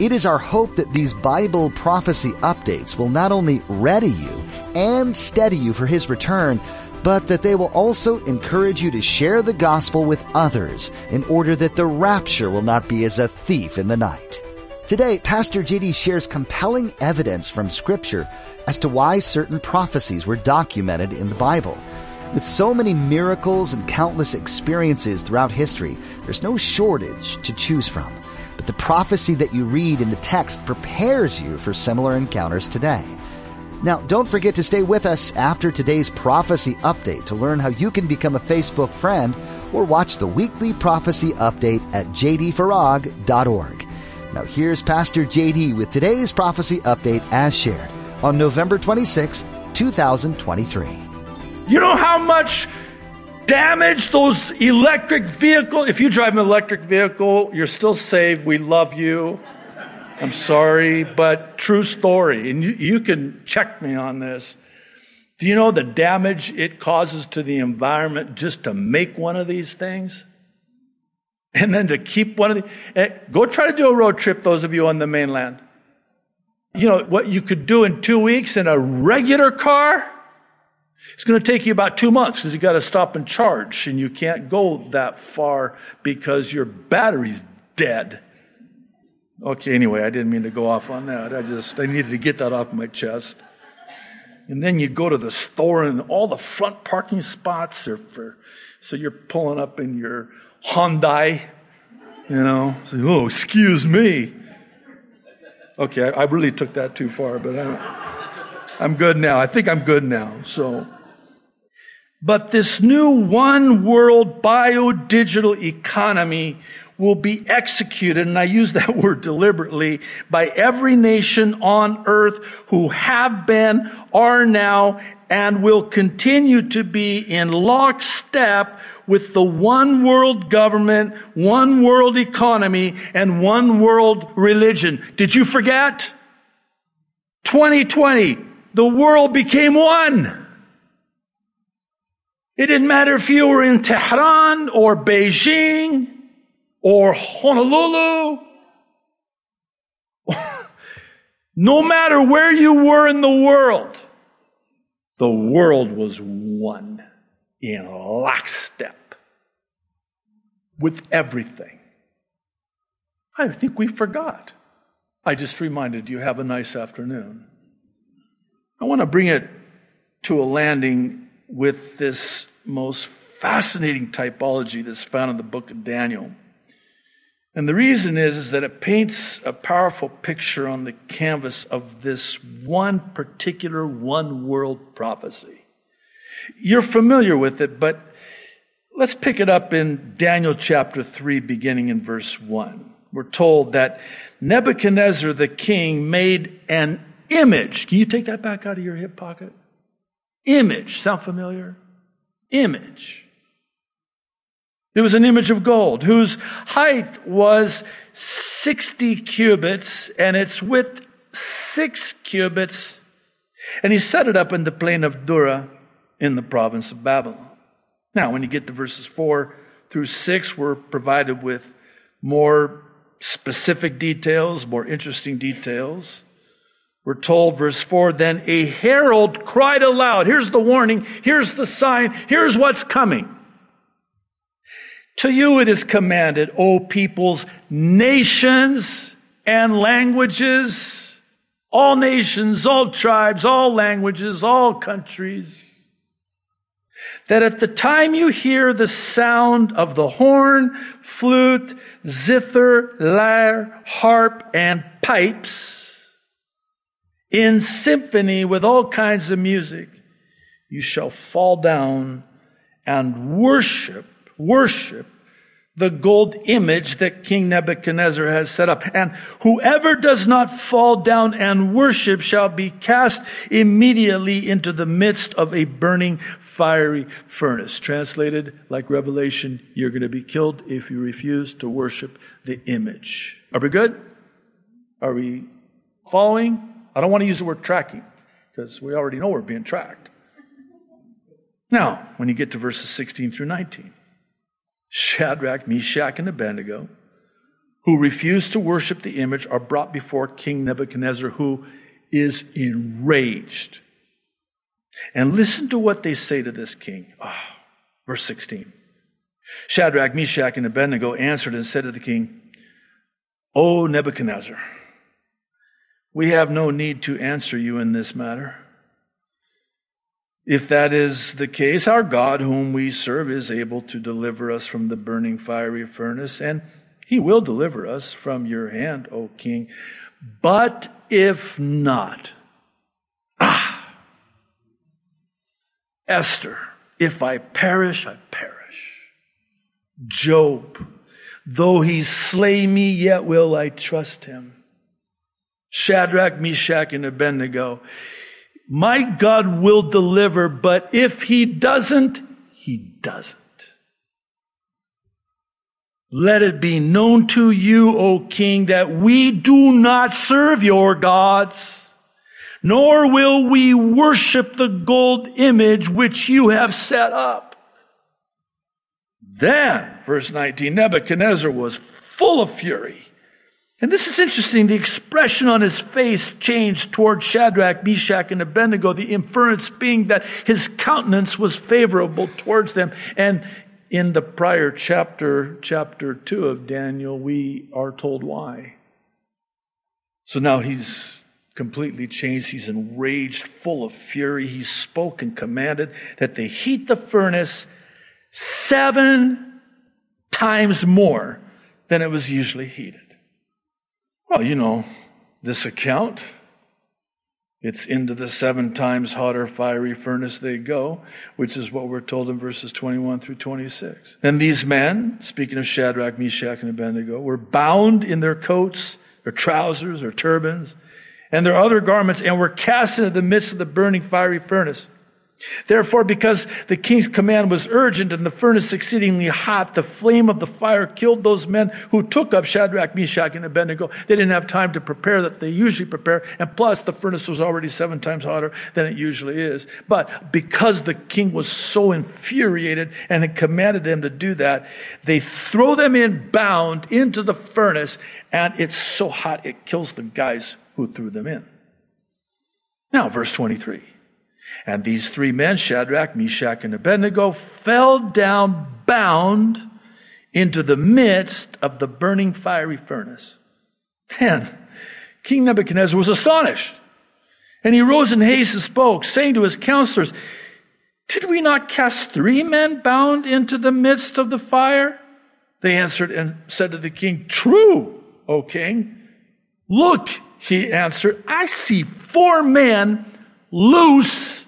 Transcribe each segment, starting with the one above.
It is our hope that these Bible prophecy updates will not only ready you and steady you for His return, but that they will also encourage you to share the gospel with others in order that the rapture will not be as a thief in the night. Today, Pastor JD shares compelling evidence from Scripture as to why certain prophecies were documented in the Bible. With so many miracles and countless experiences throughout history, there's no shortage to choose from but the prophecy that you read in the text prepares you for similar encounters today. Now, don't forget to stay with us after today's prophecy update to learn how you can become a Facebook friend or watch the weekly prophecy update at jdfarag.org. Now, here's Pastor JD with today's prophecy update as shared on November 26th, 2023. You know how much damage those electric vehicles. If you drive an electric vehicle, you're still saved. We love you. I'm sorry, but true story. And you, you can check me on this. Do you know the damage it causes to the environment just to make one of these things? And then to keep one of these. Eh, go try to do a road trip, those of you on the mainland. You know, what you could do in two weeks in a regular car? It's going to take you about two months because you got to stop and charge, and you can't go that far because your battery's dead. Okay, anyway, I didn't mean to go off on that. I just I needed to get that off my chest. And then you go to the store, and all the front parking spots are for. So you're pulling up in your Hyundai, you know. So, oh, excuse me. Okay, I, really took that too far, but I, I'm good now. I think I'm good now. So. But this new one world biodigital economy will be executed, and I use that word deliberately, by every nation on earth who have been, are now, and will continue to be in lockstep with the one world government, one world economy, and one world religion. Did you forget? 2020, the world became one. It didn't matter if you were in Tehran or Beijing or Honolulu. no matter where you were in the world, the world was one in lockstep with everything. I think we forgot. I just reminded you, have a nice afternoon. I want to bring it to a landing with this most fascinating typology that's found in the book of Daniel. And the reason is, is that it paints a powerful picture on the canvas of this one particular one world prophecy. You're familiar with it, but let's pick it up in Daniel chapter 3, beginning in verse 1. We're told that Nebuchadnezzar the king made an image. Can you take that back out of your hip pocket? Image. Sound familiar? Image. It was an image of gold whose height was 60 cubits and its width six cubits. And he set it up in the plain of Dura in the province of Babylon. Now, when you get to verses 4 through 6, we're provided with more specific details, more interesting details. We're told, verse 4, then a herald cried aloud. Here's the warning. Here's the sign. Here's what's coming. To you it is commanded, O peoples, nations and languages, all nations, all tribes, all languages, all countries, that at the time you hear the sound of the horn, flute, zither, lyre, harp, and pipes, in symphony with all kinds of music, you shall fall down and worship, worship the gold image that King Nebuchadnezzar has set up. And whoever does not fall down and worship shall be cast immediately into the midst of a burning fiery furnace. Translated like Revelation, you're going to be killed if you refuse to worship the image. Are we good? Are we following? I don't want to use the word tracking because we already know we're being tracked. Now, when you get to verses 16 through 19, Shadrach, Meshach, and Abednego, who refuse to worship the image, are brought before King Nebuchadnezzar, who is enraged. And listen to what they say to this king. Oh, verse 16. Shadrach, Meshach, and Abednego answered and said to the king, O Nebuchadnezzar, we have no need to answer you in this matter. If that is the case, our God, whom we serve, is able to deliver us from the burning fiery furnace, and he will deliver us from your hand, O king. But if not, ah, Esther, if I perish, I perish. Job, though he slay me, yet will I trust him. Shadrach, Meshach, and Abednego, my God will deliver, but if He doesn't, He doesn't. Let it be known to you, O King, that we do not serve your gods, nor will we worship the gold image which you have set up. Then, verse 19, Nebuchadnezzar was full of fury and this is interesting. The expression on his face changed toward Shadrach, Meshach, and Abednego, the inference being that his countenance was favorable towards them. And in the prior chapter, chapter 2 of Daniel, we are told why. So now he's completely changed. He's enraged, full of fury. He spoke and commanded that they heat the furnace seven times more than it was usually heated. Well, you know, this account, it's into the seven times hotter fiery furnace they go, which is what we're told in verses 21 through 26. And these men, speaking of Shadrach, Meshach, and Abednego, were bound in their coats, their trousers, or turbans, and their other garments, and were cast into the midst of the burning fiery furnace. Therefore, because the king's command was urgent and the furnace exceedingly hot, the flame of the fire killed those men who took up Shadrach, Meshach, and Abednego. They didn't have time to prepare that they usually prepare, and plus the furnace was already seven times hotter than it usually is. But because the king was so infuriated and had commanded them to do that, they throw them in bound into the furnace, and it's so hot it kills the guys who threw them in. Now, verse 23. And these three men, Shadrach, Meshach, and Abednego, fell down bound into the midst of the burning fiery furnace. Then King Nebuchadnezzar was astonished. And he rose in haste and spoke, saying to his counselors, Did we not cast three men bound into the midst of the fire? They answered and said to the king, True, O king. Look, he answered, I see four men loose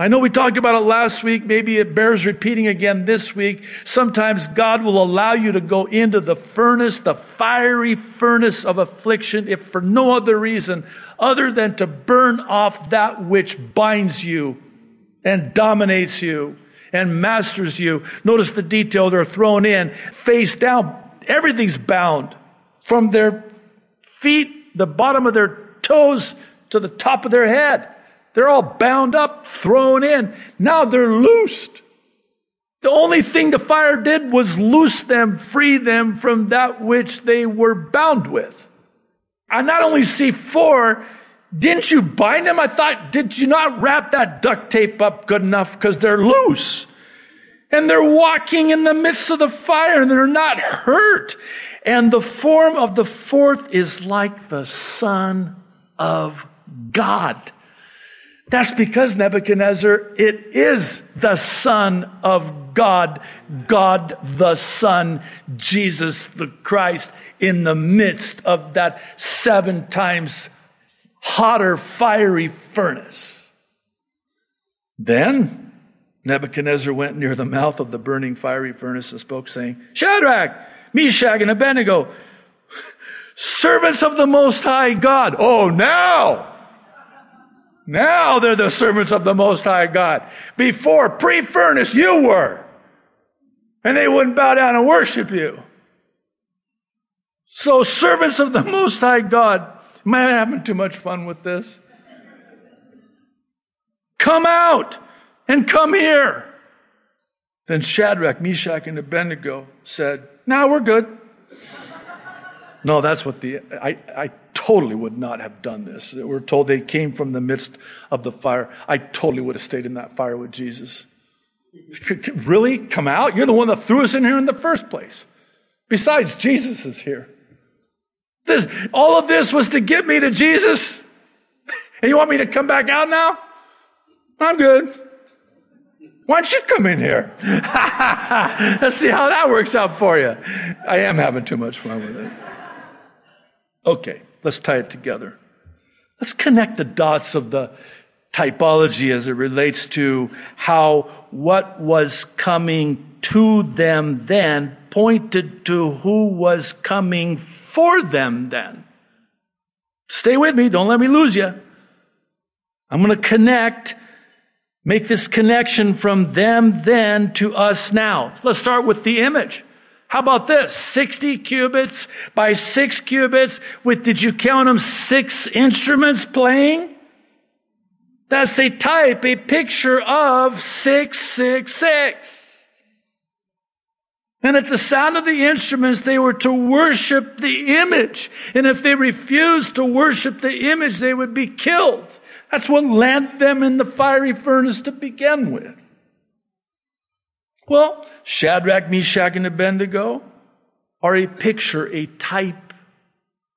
I know we talked about it last week. Maybe it bears repeating again this week. Sometimes God will allow you to go into the furnace, the fiery furnace of affliction, if for no other reason other than to burn off that which binds you and dominates you and masters you. Notice the detail they're thrown in face down. Everything's bound from their feet, the bottom of their toes to the top of their head. They're all bound up, thrown in. Now they're loosed. The only thing the fire did was loose them, free them from that which they were bound with. I not only see four, didn't you bind them? I thought, did you not wrap that duct tape up good enough because they're loose? And they're walking in the midst of the fire and they're not hurt. And the form of the fourth is like the Son of God. That's because Nebuchadnezzar, it is the Son of God, God the Son, Jesus the Christ, in the midst of that seven times hotter, fiery furnace. Then Nebuchadnezzar went near the mouth of the burning fiery furnace and spoke, saying, Shadrach, Meshach, and Abednego, servants of the Most High God. Oh, now! Now they're the servants of the Most High God. Before, pre-furnace, you were. And they wouldn't bow down and worship you. So, servants of the Most High God, am I having too much fun with this? Come out and come here. Then Shadrach, Meshach, and Abednego said, Now we're good. no, that's what the, I, I totally would not have done this. We're told they came from the midst of the fire. I totally would have stayed in that fire with Jesus. Really? Come out? You're the one that threw us in here in the first place. Besides, Jesus is here. This, all of this was to get me to Jesus. And you want me to come back out now? I'm good. Why don't you come in here? Let's see how that works out for you. I am having too much fun with it. Okay, let's tie it together. Let's connect the dots of the typology as it relates to how what was coming to them then pointed to who was coming for them then. Stay with me, don't let me lose you. I'm going to connect Make this connection from them then to us now. Let's start with the image. How about this? 60 cubits by 6 cubits with, did you count them, six instruments playing? That's a type, a picture of 666. And at the sound of the instruments, they were to worship the image. And if they refused to worship the image, they would be killed. That's what landed them in the fiery furnace to begin with. Well, Shadrach, Meshach, and Abednego are a picture, a type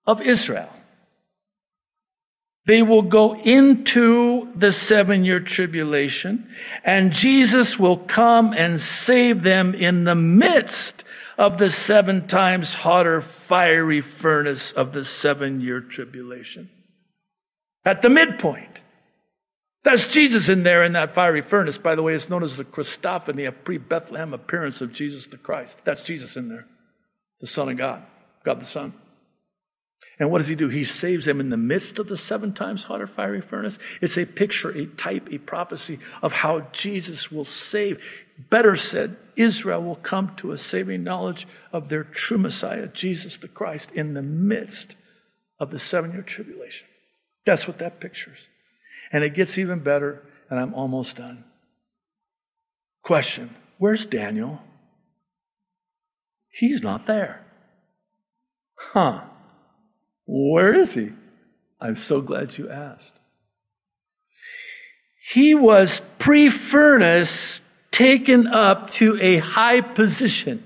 of Israel. They will go into the seven year tribulation, and Jesus will come and save them in the midst of the seven times hotter fiery furnace of the seven year tribulation. At the midpoint. That's Jesus in there in that fiery furnace. By the way, it's known as the Christophany, a pre Bethlehem appearance of Jesus the Christ. That's Jesus in there, the Son of God, God the Son. And what does he do? He saves them in the midst of the seven times hotter fiery furnace. It's a picture, a type, a prophecy of how Jesus will save. Better said, Israel will come to a saving knowledge of their true Messiah, Jesus the Christ, in the midst of the seven year tribulation. That's what that pictures. And it gets even better, and I'm almost done. Question Where's Daniel? He's not there. Huh. Where is he? I'm so glad you asked. He was pre furnace taken up to a high position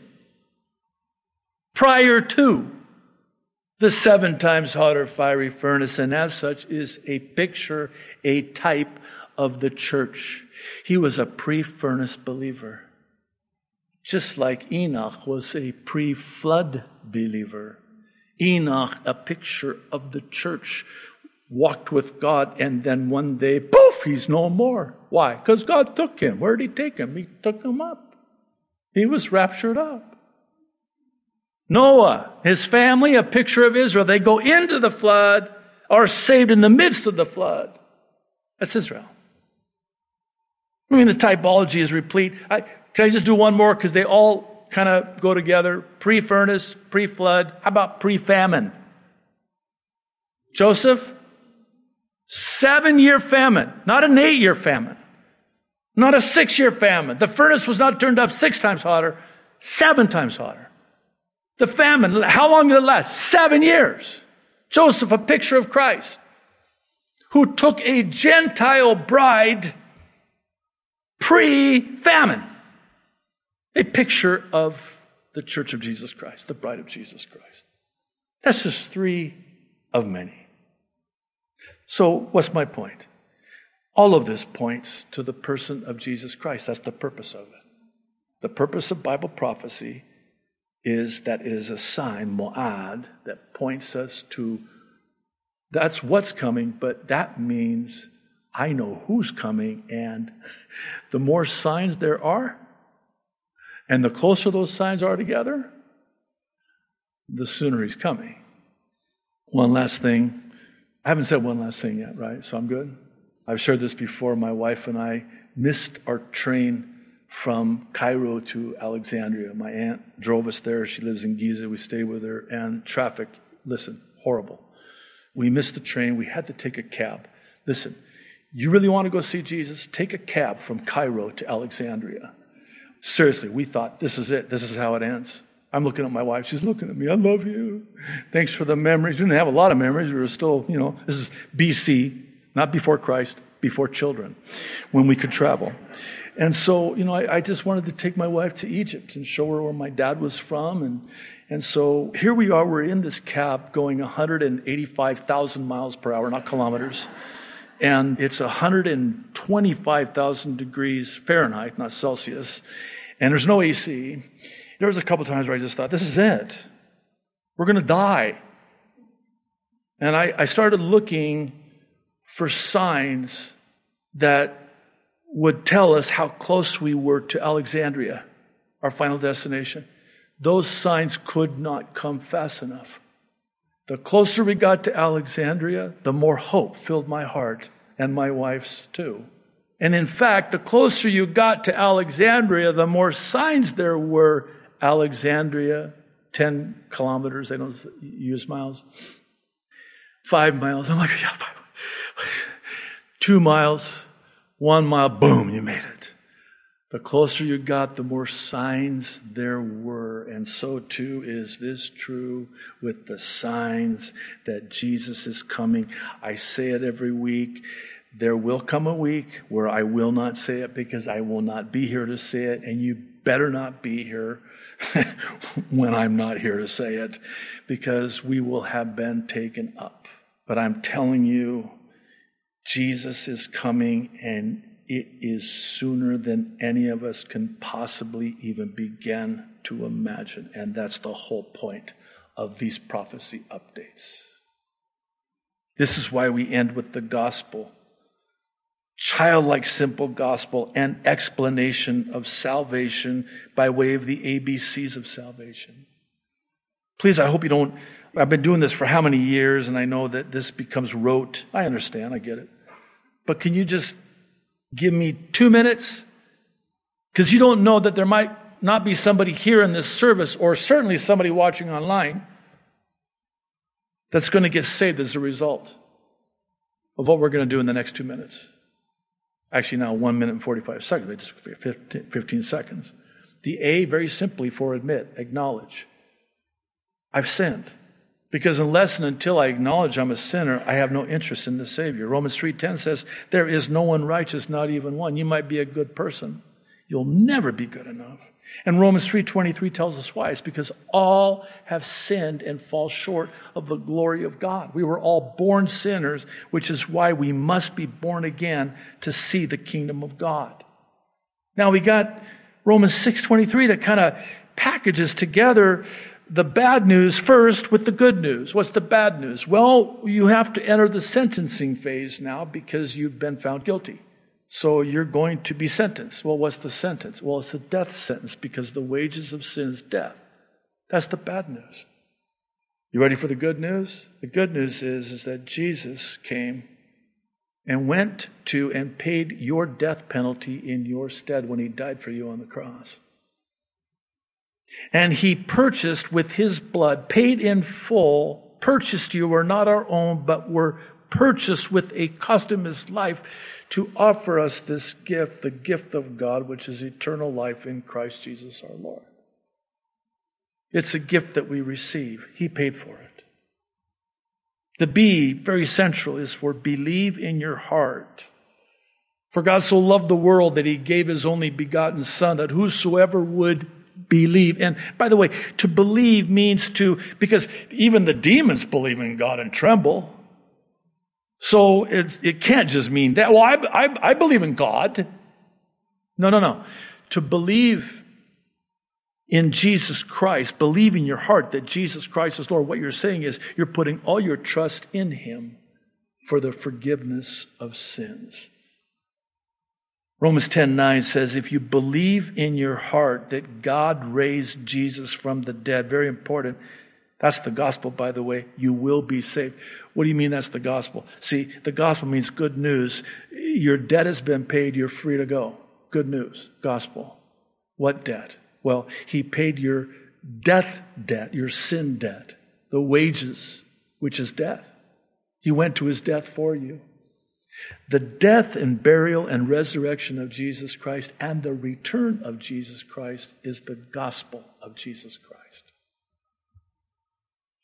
prior to the seven times hotter fiery furnace, and as such is a picture, a type of the church. He was a pre furnace believer, just like Enoch was a pre flood believer. Enoch, a picture of the church, walked with God, and then one day, poof, he's no more. Why? Because God took him. Where did he take him? He took him up. He was raptured up. Noah, his family, a picture of Israel. They go into the flood, are saved in the midst of the flood. That's Israel. I mean, the typology is replete. I, can I just do one more? Because they all kind of go together. Pre furnace, pre flood. How about pre famine? Joseph, seven year famine, not an eight year famine, not a six year famine. The furnace was not turned up six times hotter, seven times hotter. The famine, how long did it last? Seven years. Joseph, a picture of Christ, who took a Gentile bride pre famine. A picture of the church of Jesus Christ, the bride of Jesus Christ. That's just three of many. So, what's my point? All of this points to the person of Jesus Christ. That's the purpose of it. The purpose of Bible prophecy is that it is a sign, mo'ad, that points us to that's what's coming, but that means I know who's coming, and the more signs there are, and the closer those signs are together, the sooner he's coming. One last thing. I haven't said one last thing yet, right? So I'm good. I've shared this before. My wife and I missed our train from Cairo to Alexandria. My aunt drove us there. She lives in Giza. We stayed with her. And traffic, listen, horrible. We missed the train. We had to take a cab. Listen, you really want to go see Jesus? Take a cab from Cairo to Alexandria. Seriously, we thought this is it. This is how it ends. I'm looking at my wife. She's looking at me. I love you. Thanks for the memories. We didn't have a lot of memories. We were still, you know, this is BC, not before Christ, before children, when we could travel. And so, you know, I, I, just wanted to take my wife to Egypt and show her where my dad was from. And, and so here we are. We're in this cab going 185,000 miles per hour, not kilometers. And it's 125,000 degrees Fahrenheit, not Celsius. And there's no AC. There was a couple times where I just thought, this is it. We're going to die. And I, I started looking for signs that would tell us how close we were to Alexandria, our final destination. Those signs could not come fast enough. The closer we got to Alexandria, the more hope filled my heart and my wife's too. And in fact, the closer you got to Alexandria, the more signs there were Alexandria, 10 kilometers, they don't use miles. Five miles. I'm like, yeah, five. Two miles, one mile, boom, you made it. The closer you got, the more signs there were. And so too is this true with the signs that Jesus is coming. I say it every week. There will come a week where I will not say it because I will not be here to say it, and you better not be here when I'm not here to say it, because we will have been taken up. But I'm telling you, Jesus is coming, and it is sooner than any of us can possibly even begin to imagine. And that's the whole point of these prophecy updates. This is why we end with the gospel childlike simple gospel and explanation of salvation by way of the ABCs of salvation. Please, I hope you don't. I've been doing this for how many years, and I know that this becomes rote. I understand, I get it. But can you just give me two minutes? Because you don't know that there might not be somebody here in this service, or certainly somebody watching online, that's going to get saved as a result of what we're going to do in the next two minutes. Actually, now one minute and 45 seconds. Just 15, 15 seconds. The A, very simply for admit, acknowledge. I've sinned. Because unless and until I acknowledge I'm a sinner, I have no interest in the Savior. Romans 3:10 says, "There is no one righteous, not even one." You might be a good person. You'll never be good enough. And Romans 3:23 tells us why. It's because all have sinned and fall short of the glory of God. We were all born sinners, which is why we must be born again to see the kingdom of God. Now we got Romans 6:23 that kind of packages together the bad news first with the good news. What's the bad news? Well, you have to enter the sentencing phase now because you've been found guilty. So you're going to be sentenced. Well, what's the sentence? Well, it's a death sentence because the wages of sin is death. That's the bad news. You ready for the good news? The good news is, is that Jesus came and went to and paid your death penalty in your stead when he died for you on the cross. And he purchased with his blood, paid in full, purchased you, were not our own, but were purchased with a custom his life to offer us this gift, the gift of God, which is eternal life in Christ Jesus our Lord. It's a gift that we receive. He paid for it. The B, very central, is for believe in your heart. For God so loved the world that he gave his only begotten Son, that whosoever would believe. And by the way, to believe means to, because even the demons believe in God and tremble. So it, it can't just mean that. Well, I, I, I believe in God. No, no, no. To believe in Jesus Christ, believe in your heart that Jesus Christ is Lord, what you're saying is you're putting all your trust in Him for the forgiveness of sins. Romans 10:9 says if you believe in your heart that God raised Jesus from the dead, very important. That's the gospel by the way, you will be saved. What do you mean that's the gospel? See, the gospel means good news. Your debt has been paid, you're free to go. Good news, gospel. What debt? Well, he paid your death debt, your sin debt, the wages, which is death. He went to his death for you. The death and burial and resurrection of Jesus Christ and the return of Jesus Christ is the gospel of Jesus Christ.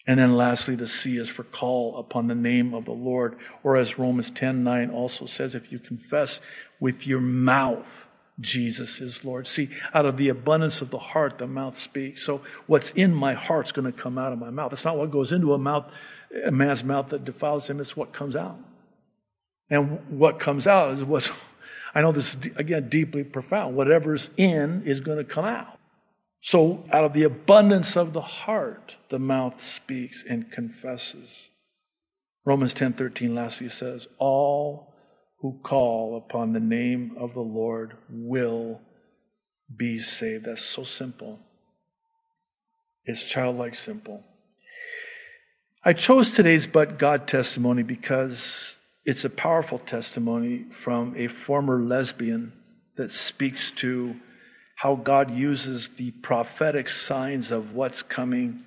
And then lastly, the C is for call upon the name of the Lord. Or as Romans 10 9 also says, if you confess with your mouth Jesus is Lord. See, out of the abundance of the heart, the mouth speaks. So what's in my heart's going to come out of my mouth. It's not what goes into a mouth, a man's mouth that defiles him, it's what comes out. And what comes out is what I know this is, again, deeply profound. Whatever's in is going to come out. So, out of the abundance of the heart, the mouth speaks and confesses. Romans 10:13 lastly says, "All who call upon the name of the Lord will be saved." That's so simple. It's childlike simple. I chose today's but God testimony because it's a powerful testimony from a former lesbian that speaks to how God uses the prophetic signs of what's coming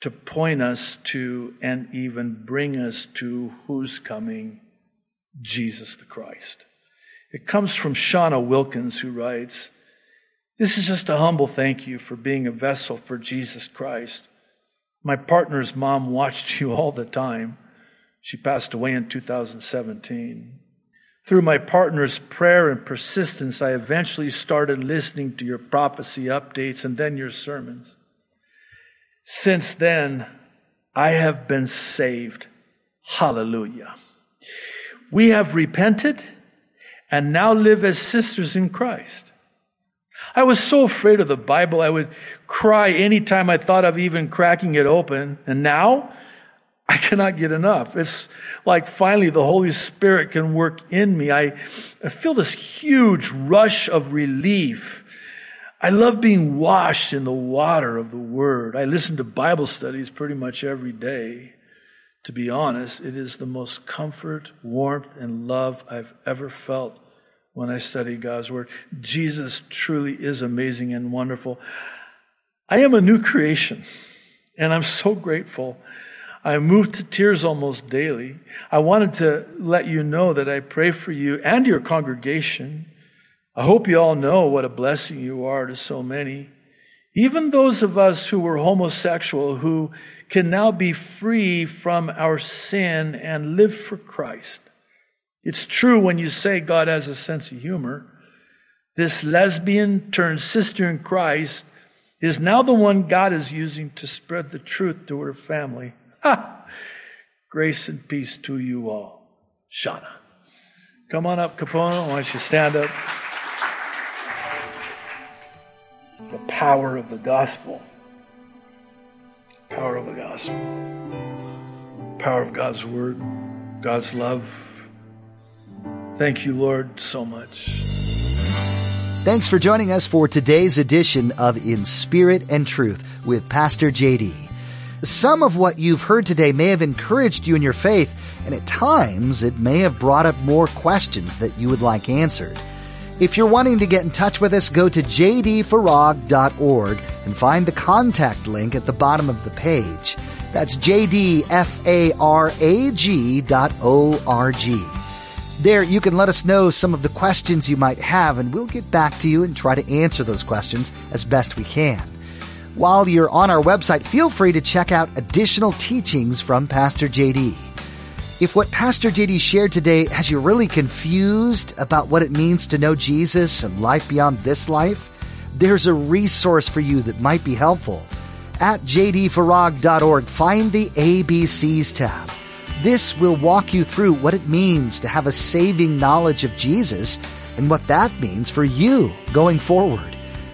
to point us to and even bring us to who's coming Jesus the Christ. It comes from Shauna Wilkins, who writes, This is just a humble thank you for being a vessel for Jesus Christ. My partner's mom watched you all the time. She passed away in 2017. Through my partner's prayer and persistence, I eventually started listening to your prophecy updates and then your sermons. Since then, I have been saved. Hallelujah. We have repented and now live as sisters in Christ. I was so afraid of the Bible, I would cry anytime I thought of even cracking it open. And now, I cannot get enough. It's like finally the Holy Spirit can work in me. I, I feel this huge rush of relief. I love being washed in the water of the Word. I listen to Bible studies pretty much every day. To be honest, it is the most comfort, warmth, and love I've ever felt when I study God's Word. Jesus truly is amazing and wonderful. I am a new creation, and I'm so grateful. I moved to tears almost daily. I wanted to let you know that I pray for you and your congregation. I hope you all know what a blessing you are to so many. Even those of us who were homosexual, who can now be free from our sin and live for Christ. It's true when you say God has a sense of humor. This lesbian turned sister in Christ is now the one God is using to spread the truth to her family. Grace and peace to you all. Shauna. Come on up, Capone. Why don't you stand up? The power of the gospel. Power of the gospel. Power of God's word. God's love. Thank you, Lord, so much. Thanks for joining us for today's edition of In Spirit and Truth with Pastor JD. Some of what you've heard today may have encouraged you in your faith, and at times it may have brought up more questions that you would like answered. If you're wanting to get in touch with us, go to jdfarag.org and find the contact link at the bottom of the page. That's jdfarag.org. There, you can let us know some of the questions you might have, and we'll get back to you and try to answer those questions as best we can. While you're on our website, feel free to check out additional teachings from Pastor JD. If what Pastor JD shared today has you really confused about what it means to know Jesus and life beyond this life, there's a resource for you that might be helpful. At jdfarag.org, find the ABCs tab. This will walk you through what it means to have a saving knowledge of Jesus and what that means for you going forward.